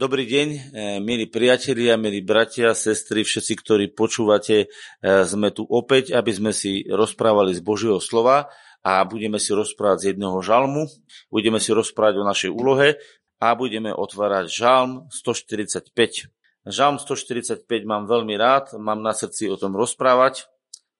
Dobrý deň, e, milí priatelia, milí bratia, sestry, všetci, ktorí počúvate. E, sme tu opäť, aby sme si rozprávali z Božieho slova a budeme si rozprávať z jedného žalmu, budeme si rozprávať o našej úlohe a budeme otvárať žalm 145. Žalm 145 mám veľmi rád, mám na srdci o tom rozprávať,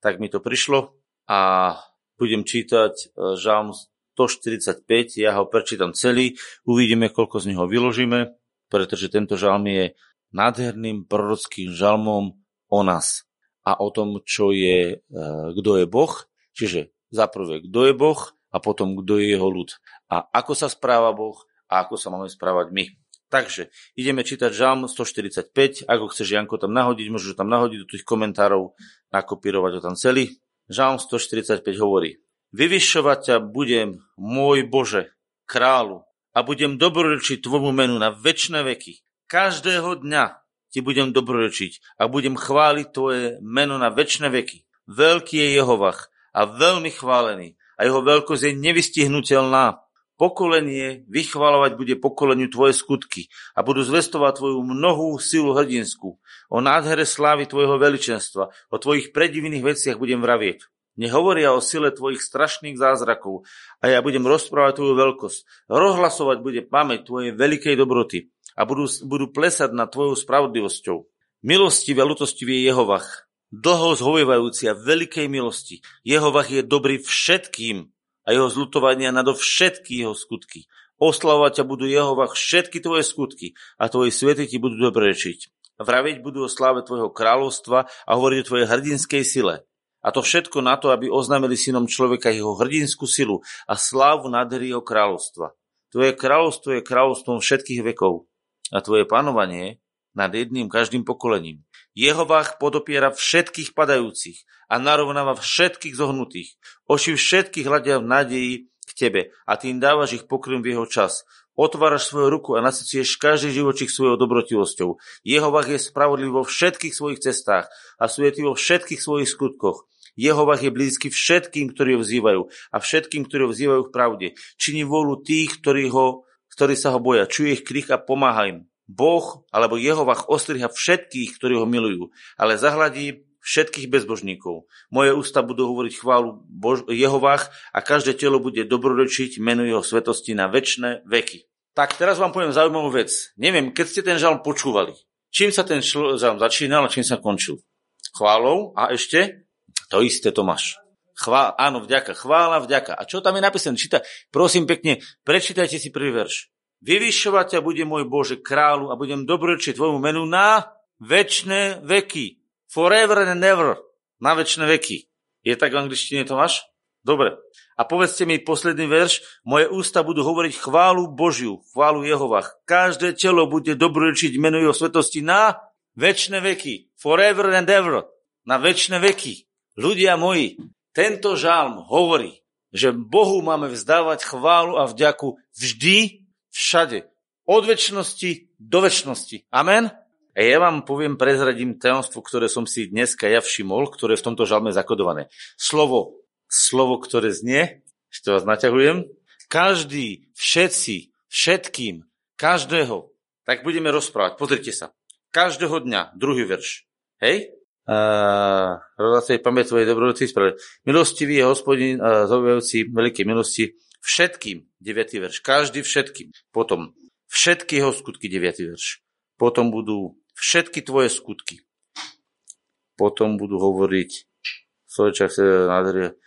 tak mi to prišlo a budem čítať e, žalm 145, ja ho prečítam celý, uvidíme, koľko z neho vyložíme pretože tento žalm je nádherným prorockým žalmom o nás a o tom, čo je, e, kto je Boh, čiže zaprvé, kto je Boh a potom, kto je jeho ľud a ako sa správa Boh a ako sa máme správať my. Takže ideme čítať žalm 145, ako chceš Janko tam nahodiť, môžeš tam nahodiť do tých komentárov, nakopírovať ho tam celý. Žalm 145 hovorí, vyvyšovať ťa budem, môj Bože, kráľu, a budem dobrorečiť tvojmu menu na väčšie veky. Každého dňa ti budem dobrorečiť a budem chváliť tvoje meno na väčšie veky. Veľký je Jehovach a veľmi chválený a jeho veľkosť je nevystihnutelná. Pokolenie vychváľovať bude pokoleniu tvoje skutky a budú zvestovať tvoju mnohú silu hrdinskú. O nádhere slávy tvojho veličenstva, o tvojich predivných veciach budem vravieť. Nehovoria o sile tvojich strašných zázrakov a ja budem rozprávať tvoju veľkosť. Rozhlasovať bude pamäť tvojej veľkej dobroty a budú, budú plesať nad tvojou spravodlivosťou. Milostivý a lutostivý je Jehovach, dlho zhovievajúci a veľkej milosti. Jehovach je dobrý všetkým a jeho zlutovania nado všetky jeho skutky. Oslavovať ťa budú Jehovach všetky tvoje skutky a tvoji svety ti budú dobrečiť. Vravieť budú o sláve tvojho kráľovstva a hovoriť o tvojej hrdinskej sile. A to všetko na to, aby oznámili synom človeka jeho hrdinskú silu a slávu nádhery jeho kráľovstva. Tvoje kráľovstvo je kráľovstvom všetkých vekov a tvoje panovanie nad jedným každým pokolením. Jehovách podopiera všetkých padajúcich a narovnáva všetkých zohnutých. Oči všetkých hľadia v nádeji k tebe a tým dávaš ich pokrm v jeho čas. Otváraš svoju ruku a nasycieš každý živočík svojou dobrotivosťou. Jehovách je spravodlivý vo všetkých svojich cestách a svetý vo všetkých svojich skutkoch. Jehovah je blízky všetkým, ktorí ho vzývajú a všetkým, ktorí ho vzývajú v pravde. Činí vôľu tých, ktorí, ho, ktorí sa ho boja. Čuje ich krik a pomáha im. Boh alebo Jehovah ostriha všetkých, ktorí ho milujú, ale zahladí všetkých bezbožníkov. Moje ústa budú hovoriť chválu Bož- Jehovách a každé telo bude dobrorečiť menu jeho svetosti na väčšie veky. Tak teraz vám poviem zaujímavú vec. Neviem, keď ste ten žalm počúvali, čím sa ten žalm začínal a čím sa končil? Chválou a ešte to isté to máš. Chvál, áno, vďaka, chvála, vďaka. A čo tam je napísané? Číta, prosím pekne, prečítajte si prvý verš. Vyvyšovať ťa bude môj Bože kráľu a budem dobročiť tvojmu menu na väčšie veky. Forever and ever. Na väčšie veky. Je tak v angličtine to máš? Dobre. A povedzte mi posledný verš. Moje ústa budú hovoriť chválu Božiu, chválu Jehovách. Každé telo bude dobročiť menu jeho svetosti na väčšie veky. Forever and ever. Na väčšie veky. Ľudia moji, tento žalm hovorí, že Bohu máme vzdávať chválu a vďaku vždy, všade. Od väčšnosti do väčšnosti. Amen? A ja vám poviem, prezradím tajomstvo, ktoré som si dneska ja všimol, ktoré je v tomto žalme zakodované. Slovo, slovo, ktoré znie, ešte vás naťahujem, každý, všetci, všetkým, každého, tak budeme rozprávať. Pozrite sa. Každého dňa, druhý verš. Hej? rodacej pamäť svojej dobroty spravedlivý. Milostivý je hospodin a zaujajúci veľké milosti všetkým, 9. verš. Každý všetkým. Potom všetky jeho skutky, 9. verš. Potom budú všetky tvoje skutky. Potom budú hovoriť Sojčak sa nádherie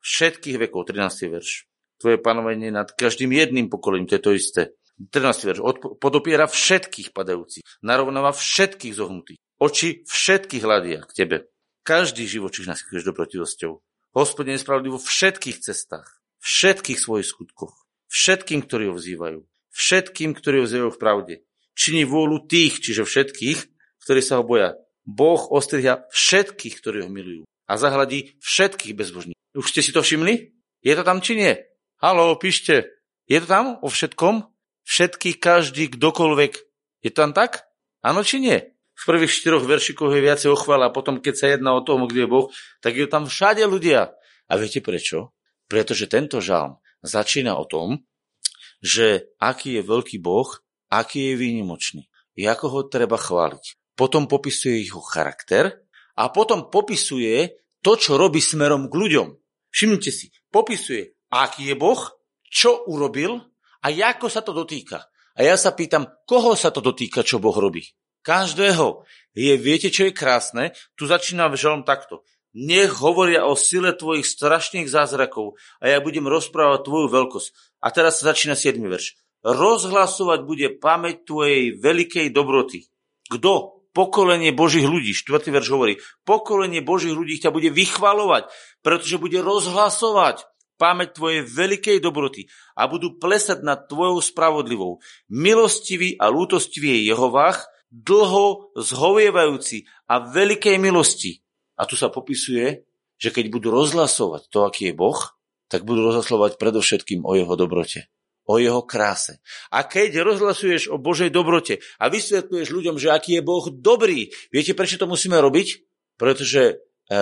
všetkých vekov, 13. verš. Tvoje panovanie nad každým jedným pokolením, to je to isté. 13. verš. Podopiera všetkých padajúcich. Narovnáva všetkých zohnutých. Oči všetkých hľadia k tebe. Každý živočíš kríž dobrotivosťou. Hospodin je spravodlivý vo všetkých cestách, všetkých svojich skutkoch, všetkým, ktorí ho vzývajú, všetkým, ktorí ho vzývajú v pravde. Činí vôľu tých, čiže všetkých, ktorí sa ho boja. Boh ostrihia všetkých, ktorí ho milujú a zahladí všetkých bezbožných. Už ste si to všimli? Je to tam či nie? Halo, píšte. Je to tam o všetkom? Všetky, každý, kdokoľvek. Je to tam tak? Áno či nie? v prvých štyroch veršikoch je viacej ochvala a potom, keď sa jedná o tom, kde je Boh, tak je tam všade ľudia. A viete prečo? Pretože tento žalm začína o tom, že aký je veľký Boh aký je výnimočný, ako ho treba chváliť. Potom popisuje jeho charakter a potom popisuje to, čo robí smerom k ľuďom. Všimnite si, popisuje, aký je Boh, čo urobil a ako sa to dotýka. A ja sa pýtam, koho sa to dotýka, čo Boh robí? Každého. Je, viete, čo je krásne? Tu začína žalom takto. Nech hovoria o sile tvojich strašných zázrakov a ja budem rozprávať tvoju veľkosť. A teraz sa začína 7. verš. Rozhlasovať bude pamäť tvojej veľkej dobroty. Kto? Pokolenie Božích ľudí. 4. verš hovorí. Pokolenie Božích ľudí ťa bude vychvalovať, pretože bude rozhlasovať pamäť tvojej veľkej dobroty a budú plesať nad tvojou spravodlivou. Milostivý a lútostivý je Jehovách, dlho zhovievajúci a veľkej milosti a tu sa popisuje, že keď budú rozhlasovať to, aký je Boh, tak budú rozhlasovať predovšetkým o jeho dobrote, o jeho kráse. A keď rozhlasuješ o Božej dobrote a vysvetľuješ ľuďom, že aký je Boh dobrý, viete, prečo to musíme robiť? Pretože e,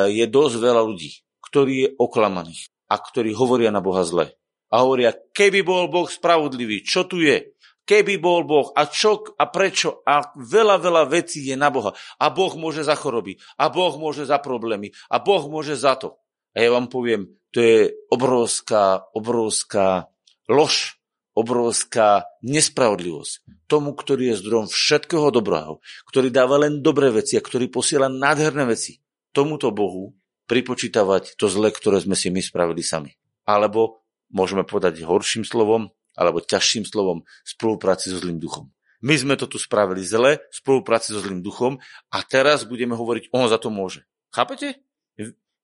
je dosť veľa ľudí, ktorí je oklamaných a ktorí hovoria na Boha zle. A hovoria, keby bol Boh spravodlivý, čo tu je? keby bol Boh a čo a prečo a veľa, veľa vecí je na Boha. A Boh môže za choroby, a Boh môže za problémy, a Boh môže za to. A ja vám poviem, to je obrovská, obrovská lož, obrovská nespravodlivosť. Tomu, ktorý je zdrojom všetkého dobrého, ktorý dáva len dobré veci a ktorý posiela nádherné veci, tomuto Bohu pripočítavať to zle, ktoré sme si my spravili sami. Alebo môžeme povedať horším slovom, alebo ťažším slovom spolupráci so zlým duchom. My sme to tu spravili zle, spolupráci so zlým duchom a teraz budeme hovoriť, on za to môže. Chápete?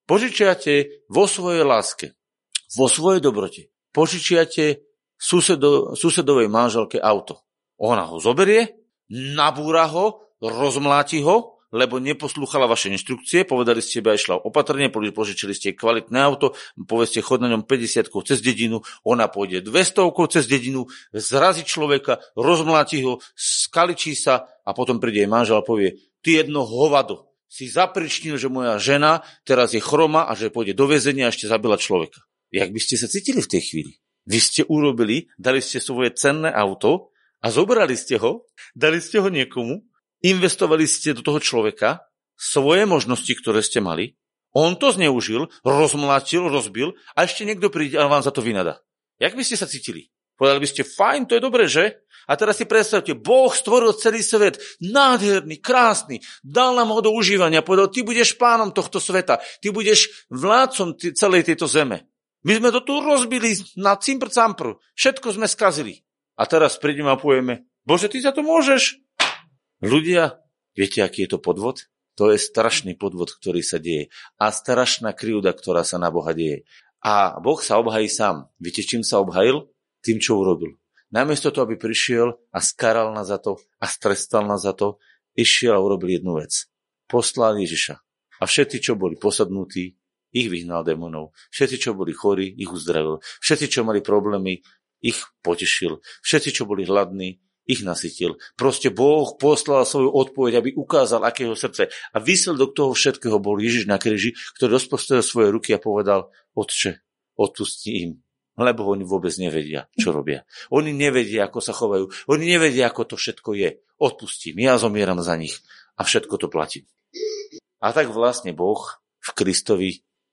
Požičiate vo svojej láske, vo svojej dobrote, požičiate susedo, susedovej manželke auto. Ona ho zoberie, nabúra ho, rozmláti ho lebo neposlúchala vaše inštrukcie, povedali ste, aby išla opatrne, požičili ste kvalitné auto, povedzte, chod na ňom 50 cez dedinu, ona pôjde 200 cez dedinu, zrazí človeka, rozmláti ho, skaličí sa a potom príde jej manžel a povie, ty jedno hovado, si zapričnil, že moja žena teraz je chroma a že pôjde do väzenia a ešte zabila človeka. Jak by ste sa cítili v tej chvíli? Vy ste urobili, dali ste svoje cenné auto a zobrali ste ho, dali ste ho niekomu investovali ste do toho človeka svoje možnosti, ktoré ste mali, on to zneužil, rozmlátil, rozbil a ešte niekto príde a vám za to vynada. Jak by ste sa cítili? Povedali by ste, fajn, to je dobré, že? A teraz si predstavte, Boh stvoril celý svet, nádherný, krásny, dal nám ho do užívania, povedal, ty budeš pánom tohto sveta, ty budeš vládcom celej tejto zeme. My sme to tu rozbili na cimpr campr, všetko sme skazili. A teraz prídeme a povieme, Bože, ty za to môžeš. Ľudia, viete, aký je to podvod? To je strašný podvod, ktorý sa deje. A strašná krivda, ktorá sa na Boha deje. A Boh sa obhají sám. Viete, čím sa obhajil? Tým, čo urobil. Namiesto toho, aby prišiel a skaral nás za to a strestal nás za to, išiel a urobil jednu vec. Poslal Ježiša. A všetci, čo boli posadnutí, ich vyhnal démonov. Všetci, čo boli chorí, ich uzdravil. Všetci, čo mali problémy, ich potešil. Všetci, čo boli hladní, ich nasytil. Proste Boh poslal svoju odpoveď, aby ukázal, akého srdce. A výsledok toho všetkého bol Ježiš na kríži, ktorý rozpostavil svoje ruky a povedal, Otče, odpusti im, lebo oni vôbec nevedia, čo robia. Oni nevedia, ako sa chovajú. Oni nevedia, ako to všetko je. Odpustím, ja zomieram za nich a všetko to platím. A tak vlastne Boh v Kristovi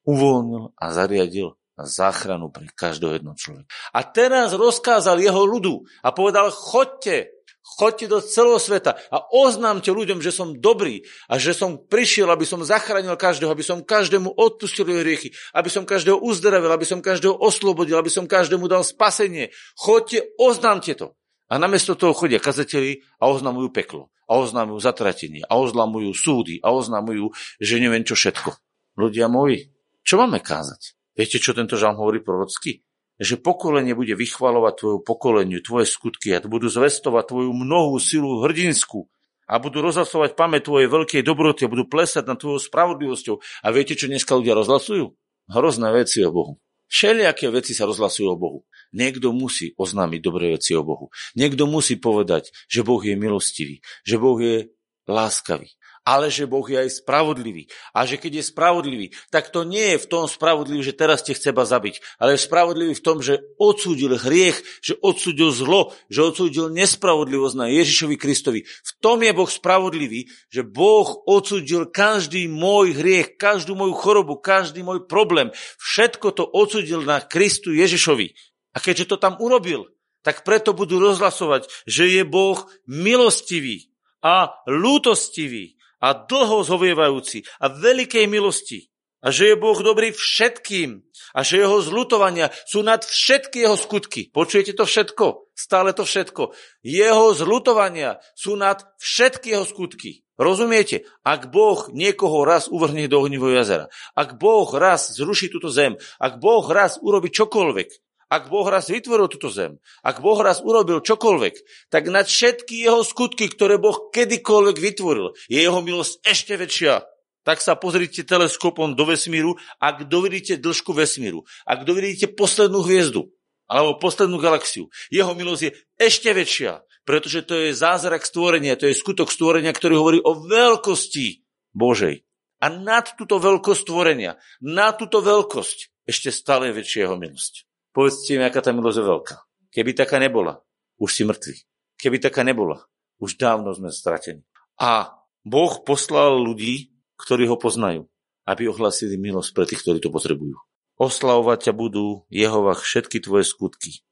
uvoľnil a zariadil záchranu pre každého jedného človeka. A teraz rozkázal jeho ľudu a povedal, chodte, chodte do celého sveta a oznámte ľuďom, že som dobrý a že som prišiel, aby som zachránil každého, aby som každému odpustil jeho riechy, aby som každého uzdravil, aby som každého oslobodil, aby som každému dal spasenie. Chodte, oznámte to. A namiesto toho chodia kazateli a oznamujú peklo. A oznamujú zatratenie. A oznamujú súdy. A oznamujú, že neviem čo všetko. Ľudia moji, čo máme kázať? Viete, čo tento žalm hovorí prorocky? Že pokolenie bude vychvalovať tvoju pokoleniu, tvoje skutky a budú zvestovať tvoju mnohú silu hrdinskú a budú rozhlasovať pamäť tvojej veľkej dobroty a budú plesať nad tvojou spravodlivosťou. A viete, čo dneska ľudia rozhlasujú? Hrozné veci o Bohu. Všelijaké veci sa rozhlasujú o Bohu. Niekto musí oznámiť dobré veci o Bohu. Niekto musí povedať, že Boh je milostivý, že Boh je láskavý. Ale že Boh je aj spravodlivý. A že keď je spravodlivý, tak to nie je v tom spravodlivý, že teraz te chceba zabiť, ale je spravodlivý v tom, že odsúdil hriech, že odsúdil zlo, že odsúdil nespravodlivosť na Ježišovi Kristovi. V tom je Boh spravodlivý, že Boh odsúdil každý môj hriech, každú moju chorobu, každý môj problém. Všetko to odsúdil na Kristu Ježišovi. A keďže to tam urobil, tak preto budú rozhlasovať, že je Boh milostivý a lútostivý a dlho zhovievajúci a veľkej milosti a že je Boh dobrý všetkým a že jeho zlutovania sú nad všetky jeho skutky. Počujete to všetko? Stále to všetko. Jeho zlutovania sú nad všetky jeho skutky. Rozumiete? Ak Boh niekoho raz uvrhne do ohnivého jazera, ak Boh raz zruší túto zem, ak Boh raz urobi čokoľvek, ak Boh raz vytvoril túto zem, ak Boh raz urobil čokoľvek, tak nad všetky jeho skutky, ktoré Boh kedykoľvek vytvoril, je jeho milosť ešte väčšia. Tak sa pozrite teleskopom do vesmíru, ak dovidíte dĺžku vesmíru, ak dovidíte poslednú hviezdu, alebo poslednú galaxiu. Jeho milosť je ešte väčšia, pretože to je zázrak stvorenia, to je skutok stvorenia, ktorý hovorí o veľkosti Božej. A nad túto veľkosť stvorenia, na túto veľkosť ešte stále väčšia jeho milosť. Povedzte mi, aká tá milosť je veľká. Keby taká nebola, už si mŕtvy. Keby taká nebola, už dávno sme stratení. A Boh poslal ľudí, ktorí ho poznajú, aby ohlasili milosť pre tých, ktorí to potrebujú. Oslavovať ťa budú Jehovach všetky tvoje skutky.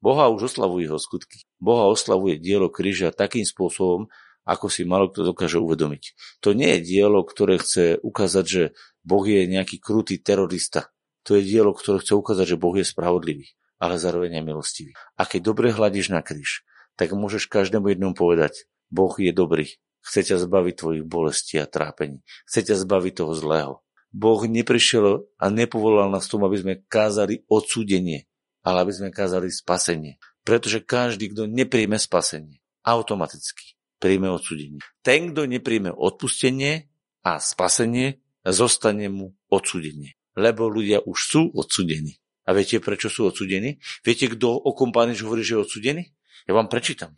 Boha už oslavuje jeho skutky. Boha oslavuje dielo kríža takým spôsobom, ako si malo kto dokáže uvedomiť. To nie je dielo, ktoré chce ukázať, že Boh je nejaký krutý terorista, to je dielo, ktoré chce ukázať, že Boh je spravodlivý, ale zároveň aj milostivý. A keď dobre hľadíš na kríž, tak môžeš každému jednom povedať, Boh je dobrý, chce ťa zbaviť tvojich bolestí a trápení, chce ťa zbaviť toho zlého. Boh neprišiel a nepovolal nás tomu, aby sme kázali odsúdenie, ale aby sme kázali spasenie. Pretože každý, kto nepríjme spasenie, automaticky príjme odsúdenie. Ten, kto nepríjme odpustenie a spasenie, zostane mu odsúdenie lebo ľudia už sú odsudení. A viete, prečo sú odsudení? Viete, kto o kompániš hovorí, že je odsudený? Ja vám prečítam.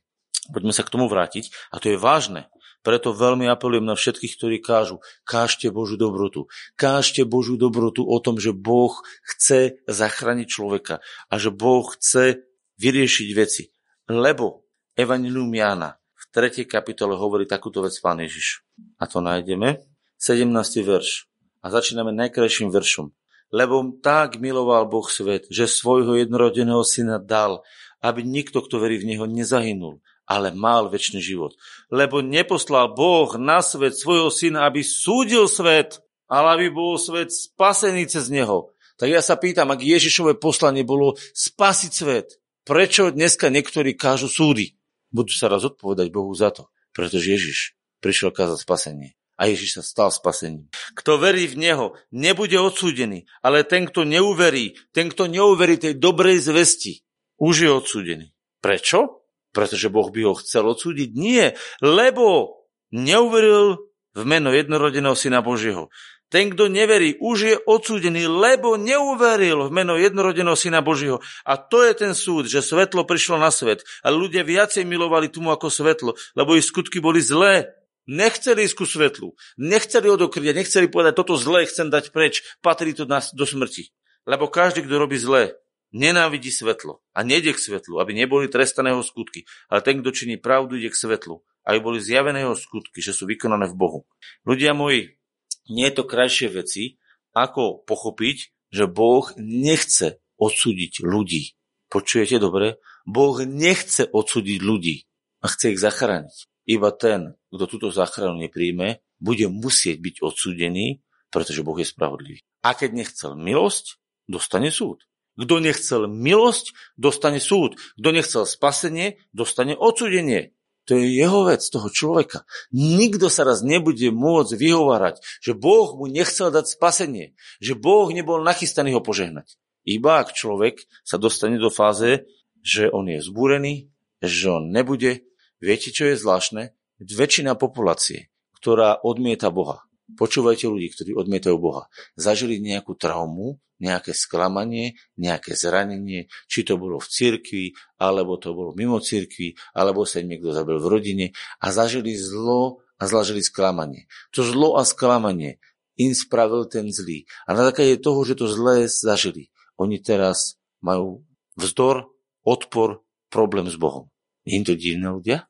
Poďme sa k tomu vrátiť. A to je vážne. Preto veľmi apelujem na všetkých, ktorí kážu, kážte Božú dobrotu. Kážte Božú dobrotu o tom, že Boh chce zachrániť človeka a že Boh chce vyriešiť veci. Lebo Evangelium Jána v 3. kapitole hovorí takúto vec Pán Ježiš. A to nájdeme. 17. verš. A začíname najkrajším veršom. Lebo tak miloval Boh svet, že svojho jednorodeného syna dal, aby nikto, kto verí v Neho, nezahynul, ale mal väčší život. Lebo neposlal Boh na svet svojho syna, aby súdil svet, ale aby bol svet spasený cez Neho. Tak ja sa pýtam, ak Ježišové poslanie bolo spasiť svet, prečo dneska niektorí kážu súdy? Budú sa raz odpovedať Bohu za to, pretože Ježiš prišiel kázať spasenie a Ježiš sa stal spasením. Kto verí v Neho, nebude odsúdený, ale ten, kto neuverí, ten, kto neuverí tej dobrej zvesti, už je odsúdený. Prečo? Pretože Boh by ho chcel odsúdiť? Nie, lebo neuveril v meno jednorodeného Syna Božieho. Ten, kto neverí, už je odsúdený, lebo neuveril v meno jednorodeného Syna Božieho. A to je ten súd, že svetlo prišlo na svet. A ľudia viacej milovali tomu ako svetlo, lebo ich skutky boli zlé. Nechceli ísť ku svetlu, nechceli odokryť, nechceli povedať, toto zlé chcem dať preč, patrí to nás do smrti. Lebo každý, kto robí zlé, nenávidí svetlo a nejde k svetlu, aby neboli trestaného skutky. Ale ten, kto činí pravdu, ide k svetlu, aby boli zjavené jeho skutky, že sú vykonané v Bohu. Ľudia moji, nie je to krajšie veci, ako pochopiť, že Boh nechce odsúdiť ľudí. Počujete dobre? Boh nechce odsúdiť ľudí a chce ich zachrániť. Iba ten, kto túto záchranu nepríjme, bude musieť byť odsúdený, pretože Boh je spravodlivý. A keď nechcel milosť, dostane súd. Kto nechcel milosť, dostane súd. Kto nechcel spasenie, dostane odsúdenie. To je jeho vec, toho človeka. Nikto sa raz nebude môcť vyhovárať, že Boh mu nechcel dať spasenie, že Boh nebol nachystaný ho požehnať. Iba ak človek sa dostane do fáze, že on je zbúrený, že on nebude Viete, čo je zvláštne? Väčšina populácie, ktorá odmieta Boha, počúvajte ľudí, ktorí odmietajú Boha, zažili nejakú traumu, nejaké sklamanie, nejaké zranenie, či to bolo v cirkvi, alebo to bolo mimo cirkvi, alebo sa im niekto zabil v rodine a zažili zlo a zlažili sklamanie. To zlo a sklamanie im spravil ten zlý. A na základe toho, že to zlé zažili, oni teraz majú vzdor, odpor, problém s Bohom. Nie to divné ľudia?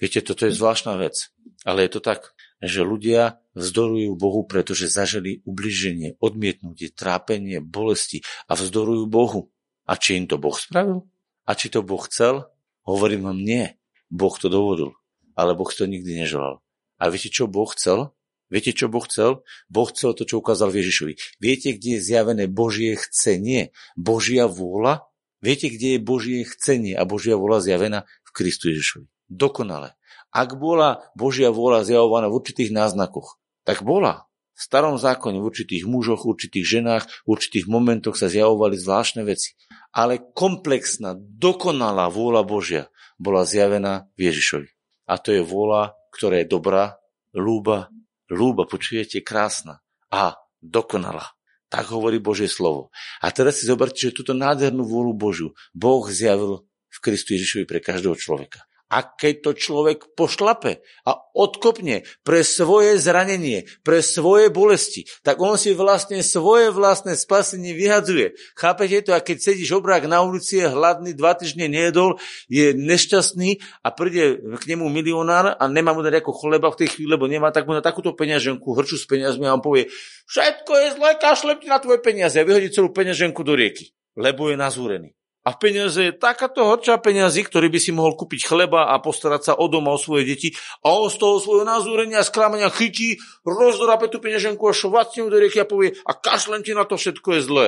Viete, toto je zvláštna vec. Ale je to tak, že ľudia vzdorujú Bohu, pretože zažili ubliženie, odmietnutie, trápenie, bolesti a vzdorujú Bohu. A či im to Boh spravil? A či to Boh chcel? Hovorím vám nie. Boh to dovodil. Ale Boh to nikdy neželal. A viete, čo Boh chcel? Viete, čo Boh chcel? Boh chcel to, čo ukázal Ježišovi. Viete, kde je zjavené Božie chcenie, Božia vôľa? Viete, kde je Božie chcenie a Božia vôľa zjavená? V Kristu Ježišovi. Dokonale. Ak bola Božia vôľa zjavovaná v určitých náznakoch, tak bola. V starom zákone v určitých mužoch, určitých ženách, v určitých momentoch sa zjavovali zvláštne veci. Ale komplexná, dokonalá vôľa Božia bola zjavená v Ježišovi. A to je vôľa, ktorá je dobrá, lúba, Lúba, počujete, krásna a dokonalá. Tak hovorí Božie slovo. A teraz si zoberte, že túto nádhernú vôľu Božiu Boh zjavil v Kristu Ježišovi pre každého človeka. A keď to človek pošlape a odkopne pre svoje zranenie, pre svoje bolesti, tak on si vlastne svoje vlastné spasenie vyhadzuje. Chápete to? A keď sedíš obrák na ulici, je hladný, dva týždne nejedol, je nešťastný a príde k nemu milionár a nemá mu dať ako chleba v tej chvíli, lebo nemá, tak mu na takúto peňaženku, hrču s peniazmi a on povie, všetko je zlé, kašlem na tvoje peniaze a vyhodí celú peňaženku do rieky, lebo je nazúrený. A v peniaze je takáto horča peniazy, ktorý by si mohol kúpiť chleba a postarať sa o doma, o svoje deti. A on z toho svojho názúrenia a sklamania chytí, rozdorape tú peňaženku a švacne do rieky a povie a kašlem ti na to všetko je zlé.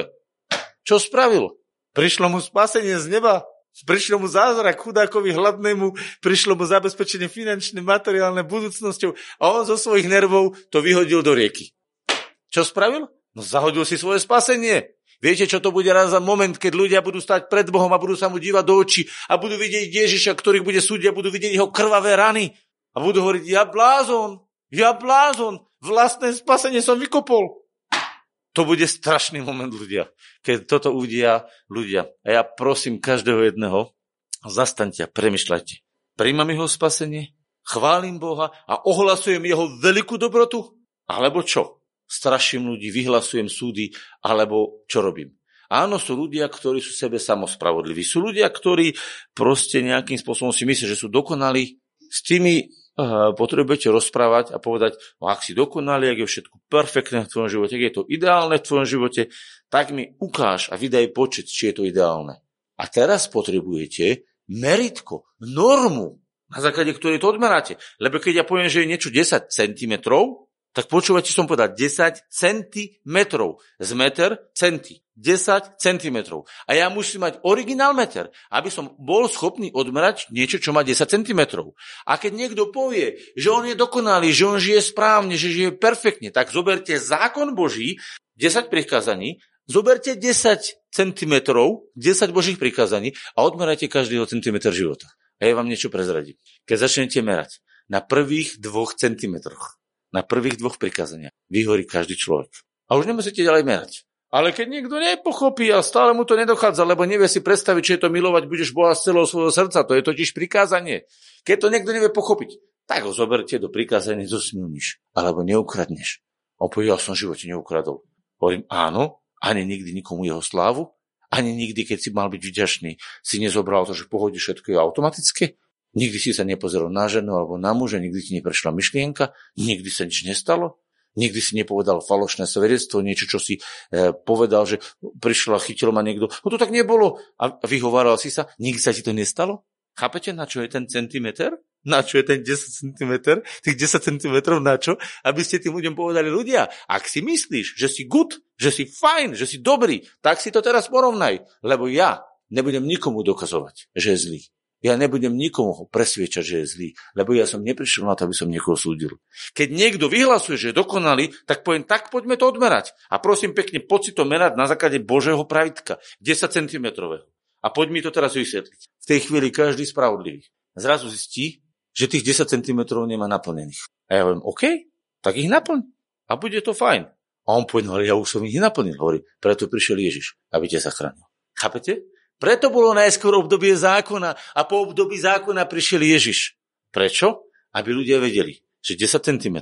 Čo spravil? Prišlo mu spasenie z neba. Prišlo mu zázrak chudákovi hladnému, prišlo mu zabezpečenie finančné, materiálne, budúcnosťou a on zo svojich nervov to vyhodil do rieky. Čo spravil? No zahodil si svoje spasenie. Viete, čo to bude raz za moment, keď ľudia budú stať pred Bohom a budú sa mu dívať do očí a budú vidieť Ježiša, ktorých bude súdiť a budú vidieť jeho krvavé rany a budú hovoriť, ja blázon, ja blázon, vlastné spasenie som vykopol. To bude strašný moment ľudia, keď toto uvidia ľudia. A ja prosím každého jedného, zastaňte a premyšľajte. Príjmam jeho spasenie, chválim Boha a ohlasujem jeho veľkú dobrotu? Alebo čo? Straším ľudí, vyhlasujem súdy, alebo čo robím. Áno, sú ľudia, ktorí sú sebe samospravodliví. Sú ľudia, ktorí proste nejakým spôsobom si myslia, že sú dokonalí. S tými uh, potrebujete rozprávať a povedať, no ak si dokonalý, ak je všetko perfektné v tvojom živote, ak je to ideálne v tvojom živote, tak mi ukáž a vydaj počet, či je to ideálne. A teraz potrebujete meritko, normu, na základe ktorej to odmeráte. Lebo keď ja poviem, že je niečo 10 cm, tak počúvate, som povedal 10 cm. Z meter, centy. 10 cm. A ja musím mať originál meter, aby som bol schopný odmerať niečo, čo má 10 cm. A keď niekto povie, že on je dokonalý, že on žije správne, že žije perfektne, tak zoberte zákon Boží, 10 prikázaní, zoberte 10 cm, 10 Božích prikázaní a odmerajte každého centimetr života. A ja vám niečo prezradím. Keď začnete merať na prvých dvoch centimetroch, na prvých dvoch prikázaniach vyhorí každý človek. A už nemusíte ďalej merať. Ale keď niekto nepochopí a stále mu to nedochádza, lebo nevie si predstaviť, či je to milovať budeš Boha z celého svojho srdca, to je totiž prikázanie. Keď to niekto nevie pochopiť, tak ho zoberte do prikázania, nezosmilníš, alebo neukradneš. On povie, ja som v živote neukradol. Hovorím, áno, ani nikdy nikomu jeho slávu, ani nikdy, keď si mal byť vďačný, si nezobral to, že v pohode všetko je automatické. Nikdy si sa nepozeral na ženu alebo na muža, nikdy ti neprešla myšlienka, nikdy sa nič nestalo, nikdy si nepovedal falošné svedectvo, niečo, čo si e, povedal, že prišla, chytil ma niekto. No to tak nebolo. A vyhováral si sa, nikdy sa ti to nestalo? Chápete, na čo je ten centimeter? Na čo je ten 10 cm? Tých 10 cm na čo? Aby ste tým ľuďom povedali, ľudia, ak si myslíš, že si good, že si fajn, že si dobrý, tak si to teraz porovnaj. Lebo ja nebudem nikomu dokazovať, že je zlý. Ja nebudem nikomu presviečať, že je zlý, lebo ja som neprišiel na to, aby som niekoho súdil. Keď niekto vyhlasuje, že je dokonalý, tak poviem, tak poďme to odmerať. A prosím pekne, poď si to merať na základe Božieho pravitka, 10 cm. A poď mi to teraz vysvetliť. V tej chvíli každý spravodlivý zrazu zistí, že tých 10 cm nemá naplnených. A ja hovorím, OK, tak ich naplň. A bude to fajn. A on povedal, ale ja už som ich naplnil. Hovorí, preto prišiel Ježiš, aby ťa zachránil. Chápete? Preto bolo najskôr obdobie zákona a po období zákona prišiel Ježiš. Prečo? Aby ľudia vedeli, že 10 cm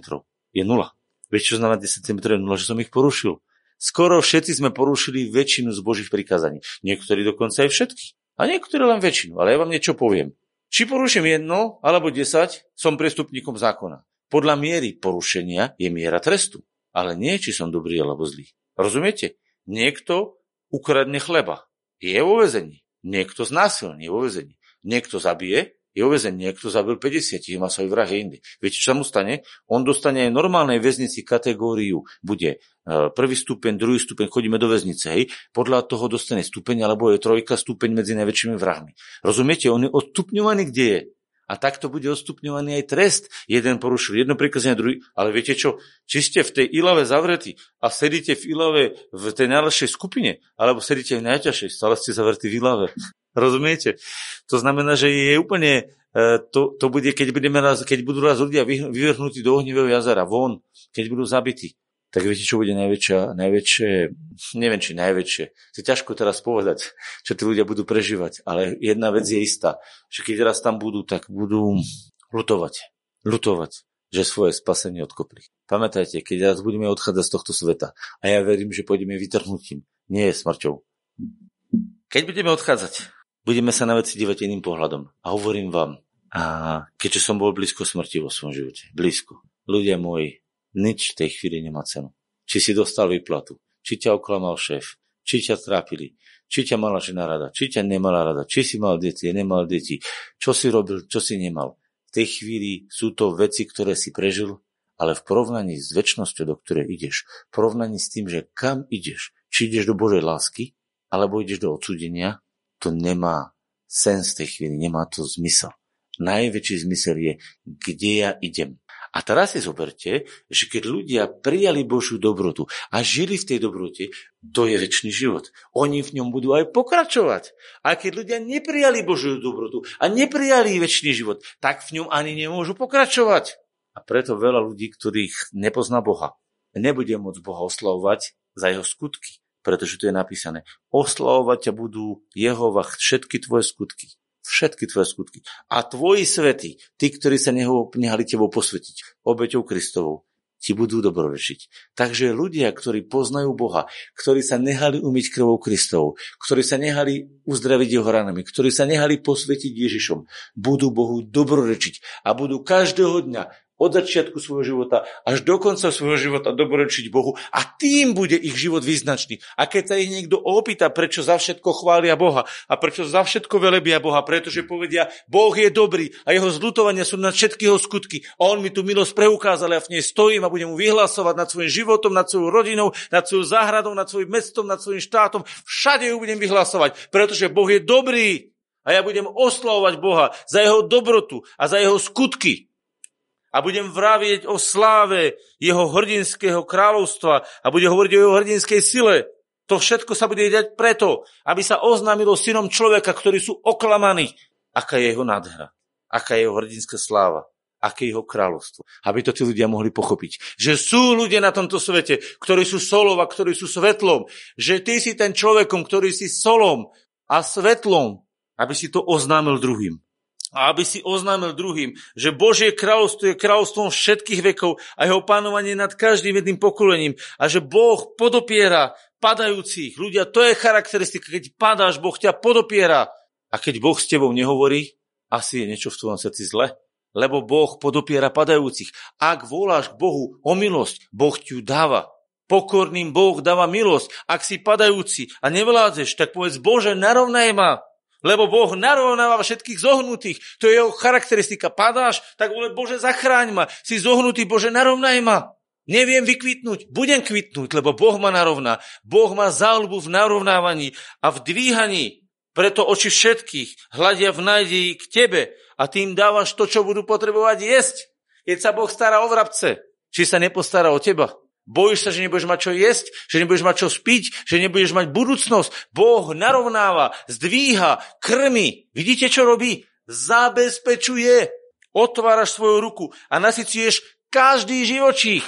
je nula. Vieš, čo znamená 10 cm je nula? Že som ich porušil. Skoro všetci sme porušili väčšinu z Božích prikázaní. Niektorí dokonca aj všetky. A niektorí len väčšinu. Ale ja vám niečo poviem. Či poruším jedno alebo 10, som prestupníkom zákona. Podľa miery porušenia je miera trestu. Ale nie, či som dobrý alebo zlý. Rozumiete? Niekto ukradne chleba. Je vo vezení. Niekto znásilní je vo vezení. Niekto zabije je uväzený, niekto zabil 50, je masový vrah inde. Viete, čo mu stane? On dostane aj normálnej väznici kategóriu. Bude e, prvý stupeň, druhý stupeň, chodíme do väznice, hej, podľa toho dostane stupeň, alebo je trojka stupeň medzi najväčšími vrahmi. Rozumiete? On je odstupňovaný, kde je. A takto bude odstupňovaný aj trest. Jeden porušil jedno prikazanie, druhý. Ale viete čo? Či ste v tej Ilave zavretí a sedíte v Ilave v tej najlepšej skupine, alebo sedíte v najťažšej, stále ste zavretí v Ilave. Rozumiete? To znamená, že je úplne, e, to, to bude, keď, budeme raz, keď budú raz ľudia vyvrhnutí do ohnivého jazera, von, keď budú zabití, tak viete, čo bude najväčšia, najväčšie, neviem, či najväčšie. To je ťažko teraz povedať, čo tí ľudia budú prežívať, ale jedna vec je istá, že keď raz tam budú, tak budú lutovať. Lutovať, že svoje spasenie odkopli. Pamätajte, keď raz budeme odchádzať z tohto sveta, a ja verím, že pôjdeme vytrhnutím, nie je smrťou. Keď budeme odchádzať, budeme sa na veci dívať iným pohľadom. A hovorím vám, a keďže som bol blízko smrti vo svojom živote, blízko, ľudia moji, nič v tej chvíli nemá cenu. Či si dostal výplatu, či ťa oklamal šéf, či ťa trápili, či ťa mala žena rada, či ťa nemala rada, či si mal deti, nemal deti, čo si robil, čo si nemal. V tej chvíli sú to veci, ktoré si prežil, ale v porovnaní s väčšnosťou, do ktorej ideš, v porovnaní s tým, že kam ideš, či ideš do Božej lásky, alebo ideš do odsudenia, to nemá sens v tej chvíli, nemá to zmysel. Najväčší zmysel je, kde ja idem. A teraz si zoberte, že keď ľudia prijali Božiu dobrotu a žili v tej dobrote, to je väčší život. Oni v ňom budú aj pokračovať. A keď ľudia neprijali Božiu dobrotu a neprijali väčší život, tak v ňom ani nemôžu pokračovať. A preto veľa ľudí, ktorých nepozná Boha, nebude môcť Boha oslavovať za jeho skutky pretože tu je napísané, oslavovať ťa budú Jehova všetky tvoje skutky. Všetky tvoje skutky. A tvoji svety, tí, ktorí sa nehali tebou posvetiť, obeťou Kristovou, ti budú dobrovešiť. Takže ľudia, ktorí poznajú Boha, ktorí sa nehali umyť krvou Kristovou, ktorí sa nehali uzdraviť jeho ranami, ktorí sa nehali posvetiť Ježišom, budú Bohu dobrorečiť a budú každého dňa od začiatku svojho života až do konca svojho života dobročiť Bohu a tým bude ich život význačný. A keď sa ich niekto opýta, prečo za všetko chvália Boha a prečo za všetko velebia Boha, pretože povedia, Boh je dobrý a jeho zlutovania sú na všetky jeho skutky a on mi tú milosť preukázal a v nej stojím a budem mu vyhlasovať nad svojim životom, nad svojou rodinou, nad svojou záhradou, nad svojim mestom, nad svojim štátom. Všade ju budem vyhlasovať, pretože Boh je dobrý a ja budem oslavovať Boha za jeho dobrotu a za jeho skutky a budem vravieť o sláve jeho hrdinského kráľovstva a bude hovoriť o jeho hrdinskej sile. To všetko sa bude diať preto, aby sa oznámilo synom človeka, ktorí sú oklamaní, aká je jeho nádhera, aká je jeho hrdinská sláva, aké je jeho kráľovstvo. Aby to tí ľudia mohli pochopiť. Že sú ľudia na tomto svete, ktorí sú solom a ktorí sú svetlom. Že ty si ten človekom, ktorý si solom a svetlom, aby si to oznámil druhým a aby si oznámil druhým, že Božie kráľovstvo je kráľovstvom všetkých vekov a jeho pánovanie nad každým jedným pokolením a že Boh podopiera padajúcich. Ľudia, to je charakteristika. Keď padáš, Boh ťa podopiera. A keď Boh s tebou nehovorí, asi je niečo v tvojom srdci zle. Lebo Boh podopiera padajúcich. Ak voláš k Bohu o milosť, Boh ti ju dáva. Pokorným Boh dáva milosť. Ak si padajúci a nevládzeš, tak povedz, Bože, narovnaj ma. Lebo Boh narovnáva všetkých zohnutých. To je jeho charakteristika. Padáš, tak vole Bože, zachráň ma. Si zohnutý, Bože, narovnaj ma. Neviem vykvitnúť, budem kvitnúť, lebo Boh ma narovná. Boh má záľubu v narovnávaní a v dvíhaní. Preto oči všetkých hľadia v nádeji k tebe a tým dávaš to, čo budú potrebovať jesť. Keď sa Boh stará o vrabce, či sa nepostará o teba? Bojíš sa, že nebudeš mať čo jesť, že nebudeš mať čo spiť, že nebudeš mať budúcnosť. Boh narovnáva, zdvíha, krmi. Vidíte, čo robí? Zabezpečuje. Otváraš svoju ruku a nasyciuješ každý živočích.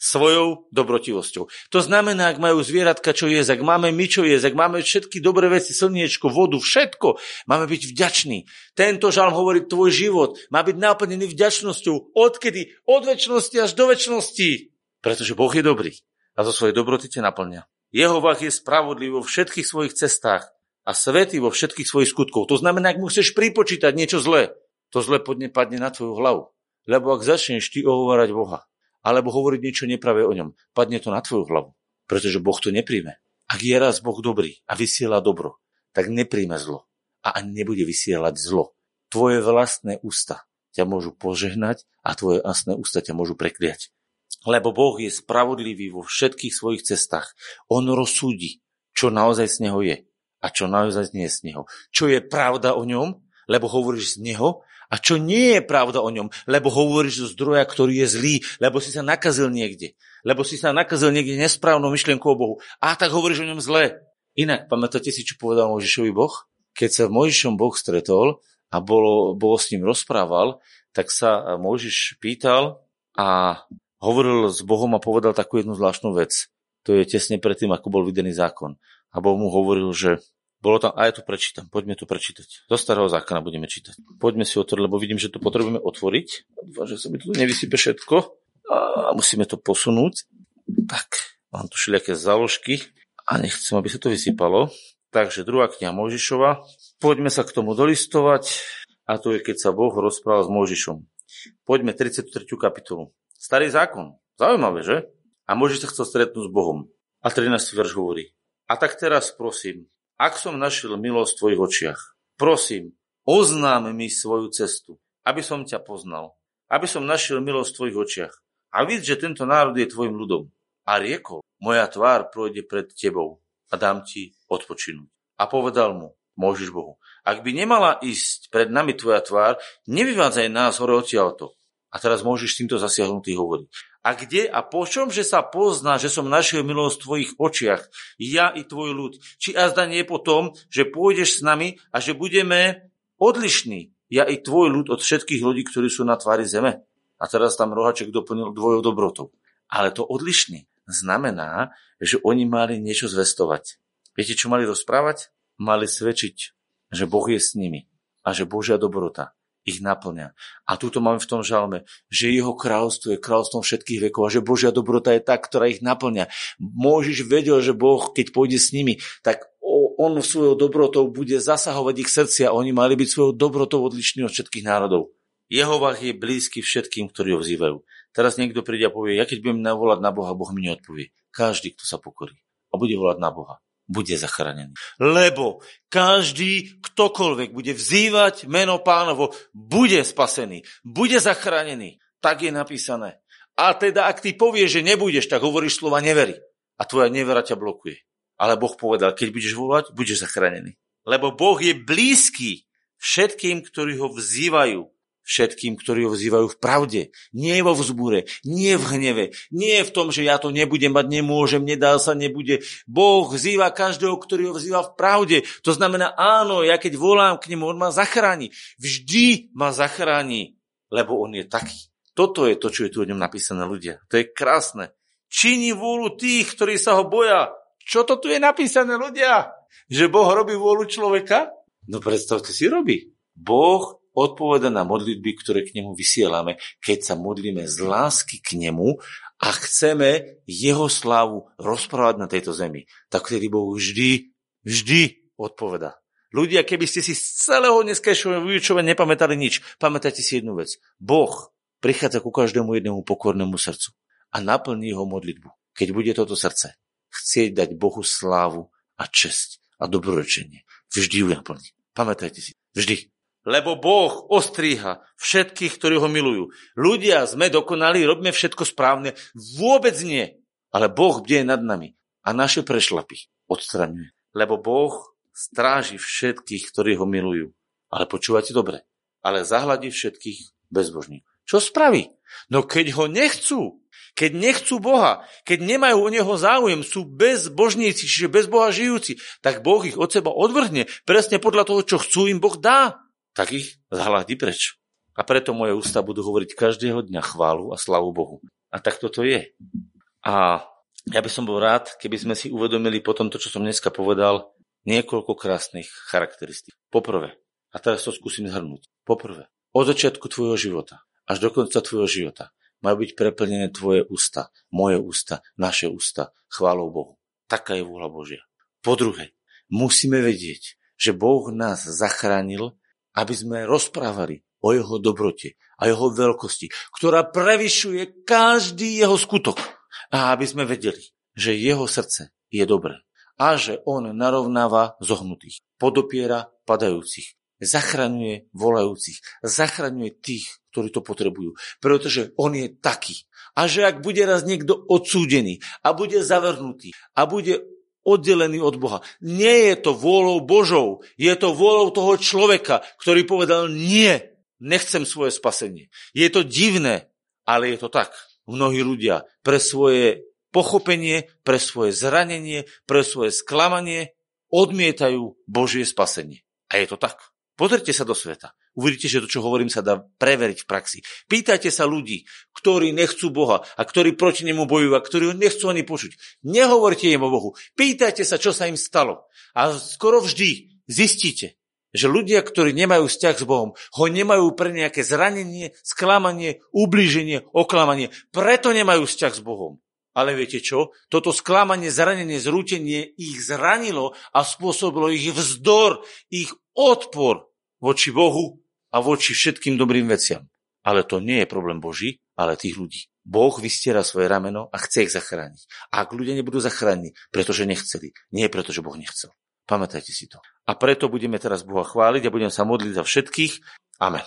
svojou dobrotivosťou. To znamená, ak majú zvieratka čo jesť, ak máme my čo jesť, ak máme všetky dobré veci, slniečko, vodu, všetko, máme byť vďační. Tento žalm hovorí, tvoj život má byť naplnený vďačnosťou. Odkedy? Od väčšnosti až do väčšnosti. Pretože Boh je dobrý a zo svojej dobroty ťa naplňa. Jeho vach je spravodlivý vo všetkých svojich cestách a svetý vo všetkých svojich skutkov. To znamená, ak mu chceš pripočítať niečo zlé, to zle podne padne na tvoju hlavu. Lebo ak začneš ty ohovárať Boha, alebo hovoriť niečo nepravé o ňom. Padne to na tvoju hlavu, pretože Boh to nepríjme. Ak je raz Boh dobrý a vysiela dobro, tak nepríjme zlo a ani nebude vysielať zlo. Tvoje vlastné ústa ťa môžu požehnať a tvoje vlastné ústa ťa môžu prekliať. Lebo Boh je spravodlivý vo všetkých svojich cestách. On rozsúdi, čo naozaj z Neho je a čo naozaj nie je z Neho. Čo je pravda o ňom, lebo hovoríš z Neho a čo nie je pravda o ňom, lebo hovoríš zo zdroja, ktorý je zlý, lebo si sa nakazil niekde, lebo si sa nakazil niekde nesprávnou myšlienkou o Bohu. A tak hovoríš o ňom zle. Inak, pamätáte si, čo povedal Mojžišovi Boh? Keď sa Mojžišom Boh stretol a bolo, bolo s ním rozprával, tak sa Mojžiš pýtal a hovoril s Bohom a povedal takú jednu zvláštnu vec. To je tesne predtým, ako bol vydený zákon. A Boh mu hovoril, že bolo tam, a ja to prečítam, poďme to prečítať. Do starého zákona budeme čítať. Poďme si otvoriť, lebo vidím, že to potrebujeme otvoriť. Dúfam, že sa mi tu nevysype všetko. A musíme to posunúť. Tak, mám tu všelijaké záložky a nechcem, aby sa to vysypalo. Takže druhá kniha Mojžišova. Poďme sa k tomu dolistovať. A to je, keď sa Boh rozprával s Mojžišom. Poďme 33. kapitolu. Starý zákon. Zaujímavé, že? A Mojžiš sa chcel stretnúť s Bohom. A 13. verš hovorí. A tak teraz prosím, ak som našiel milosť v tvojich očiach, prosím, oznám mi svoju cestu, aby som ťa poznal, aby som našiel milosť v tvojich očiach a vidť, že tento národ je tvojim ľudom. A riekol, moja tvár projde pred tebou a dám ti odpočinúť. A povedal mu, môžeš Bohu, ak by nemala ísť pred nami tvoja tvár, nevyvádzaj nás hore odtiaľto. A teraz môžeš týmto zasiahnutý hovoriť. A kde a po čom, že sa pozná, že som našiel milosť v tvojich očiach, ja i tvoj ľud? Či azda nie po tom, že pôjdeš s nami a že budeme odlišní, ja i tvoj ľud od všetkých ľudí, ktorí sú na tvári zeme? A teraz tam rohaček doplnil dvojou dobrotou. Ale to odlišný znamená, že oni mali niečo zvestovať. Viete, čo mali rozprávať? Mali svedčiť, že Boh je s nimi a že Božia dobrota ich naplňa. A túto máme v tom žalme, že jeho kráľstvo je kráľstvom všetkých vekov a že Božia dobrota je tá, ktorá ich naplňa. Môžiš vedel, že Boh, keď pôjde s nimi, tak on svojou dobrotou bude zasahovať ich srdcia a oni mali byť svojou dobrotou odlišní od všetkých národov. Jeho vach je blízky všetkým, ktorí ho vzývajú. Teraz niekto príde a povie, ja keď budem navolať na Boha, Boh mi neodpovie. Každý, kto sa pokorí a bude volať na Boha, bude zachránený. Lebo každý, ktokoľvek bude vzývať meno pánovo, bude spasený, bude zachránený. Tak je napísané. A teda, ak ty povieš, že nebudeš, tak hovoríš slova nevery. A tvoja nevera ťa blokuje. Ale Boh povedal, keď budeš volať, budeš zachránený. Lebo Boh je blízky všetkým, ktorí ho vzývajú všetkým, ktorí ho vzývajú v pravde. Nie vo vzbúre, nie v hneve, nie v tom, že ja to nebudem mať, nemôžem, nedá sa, nebude. Boh vzýva každého, ktorý ho vzýva v pravde. To znamená, áno, ja keď volám k nemu, on ma zachráni. Vždy ma zachráni, lebo on je taký. Toto je to, čo je tu o ňom napísané ľudia. To je krásne. Činí vôľu tých, ktorí sa ho boja. Čo to tu je napísané ľudia? Že Boh robí vôľu človeka? No predstavte si, robí. Boh odpoveda na modlitby, ktoré k nemu vysielame, keď sa modlíme z lásky k nemu a chceme jeho slávu rozprávať na tejto zemi. Tak vtedy Boh vždy, vždy odpoveda. Ľudia, keby ste si z celého dneskajšieho vyučovania nepamätali nič, pamätajte si jednu vec. Boh prichádza ku každému jednému pokornému srdcu a naplní jeho modlitbu. Keď bude toto srdce chcieť dať Bohu slávu a česť a dobrorečenie, vždy ju naplní. Pamätajte si, vždy lebo Boh ostríha všetkých, ktorí ho milujú. Ľudia sme dokonali, robíme všetko správne. Vôbec nie. Ale Boh bdie nad nami a naše prešlapy odstraňuje. Lebo Boh stráži všetkých, ktorí ho milujú. Ale počúvate dobre. Ale zahľadí všetkých bezbožných. Čo spraví? No keď ho nechcú, keď nechcú Boha, keď nemajú o Neho záujem, sú bezbožníci, čiže bez Boha žijúci, tak Boh ich od seba odvrhne. Presne podľa toho, čo chcú, im Boh dá tak ich zhľadí preč. A preto moje ústa budú hovoriť každého dňa chválu a slavu Bohu. A tak toto je. A ja by som bol rád, keby sme si uvedomili po tomto, čo som dneska povedal, niekoľko krásnych charakteristík. Poprvé, a teraz to skúsim zhrnúť. Poprvé, od začiatku tvojho života až do konca tvojho života majú byť preplnené tvoje ústa, moje ústa, naše ústa, chválou Bohu. Taká je vôľa Božia. Po druhé, musíme vedieť, že Boh nás zachránil, aby sme rozprávali o jeho dobrote a jeho veľkosti, ktorá prevyšuje každý jeho skutok. A aby sme vedeli, že jeho srdce je dobré a že on narovnáva zohnutých, podopiera padajúcich, zachraňuje volajúcich, zachraňuje tých, ktorí to potrebujú. Pretože on je taký. A že ak bude raz niekto odsúdený a bude zavrhnutý a bude oddelený od Boha. Nie je to vôľou Božou, je to vôľou toho človeka, ktorý povedal nie, nechcem svoje spasenie. Je to divné, ale je to tak. Mnohí ľudia pre svoje pochopenie, pre svoje zranenie, pre svoje sklamanie odmietajú Božie spasenie. A je to tak. Pozrite sa do sveta. Uvidíte, že to, čo hovorím, sa dá preveriť v praxi. Pýtajte sa ľudí, ktorí nechcú Boha a ktorí proti nemu bojujú a ktorí ho nechcú ani počuť. Nehovorte im o Bohu. Pýtajte sa, čo sa im stalo. A skoro vždy zistíte, že ľudia, ktorí nemajú vzťah s Bohom, ho nemajú pre nejaké zranenie, sklamanie, ublíženie, oklamanie. Preto nemajú vzťah s Bohom. Ale viete čo? Toto sklamanie, zranenie, zrútenie ich zranilo a spôsobilo ich vzdor, ich odpor voči Bohu a voči všetkým dobrým veciam. Ale to nie je problém Boží, ale tých ľudí. Boh vystiera svoje rameno a chce ich zachrániť. A ak ľudia nebudú zachránení, pretože nechceli, nie preto, že Boh nechcel. Pamätajte si to. A preto budeme teraz Boha chváliť a budem sa modliť za všetkých. Amen.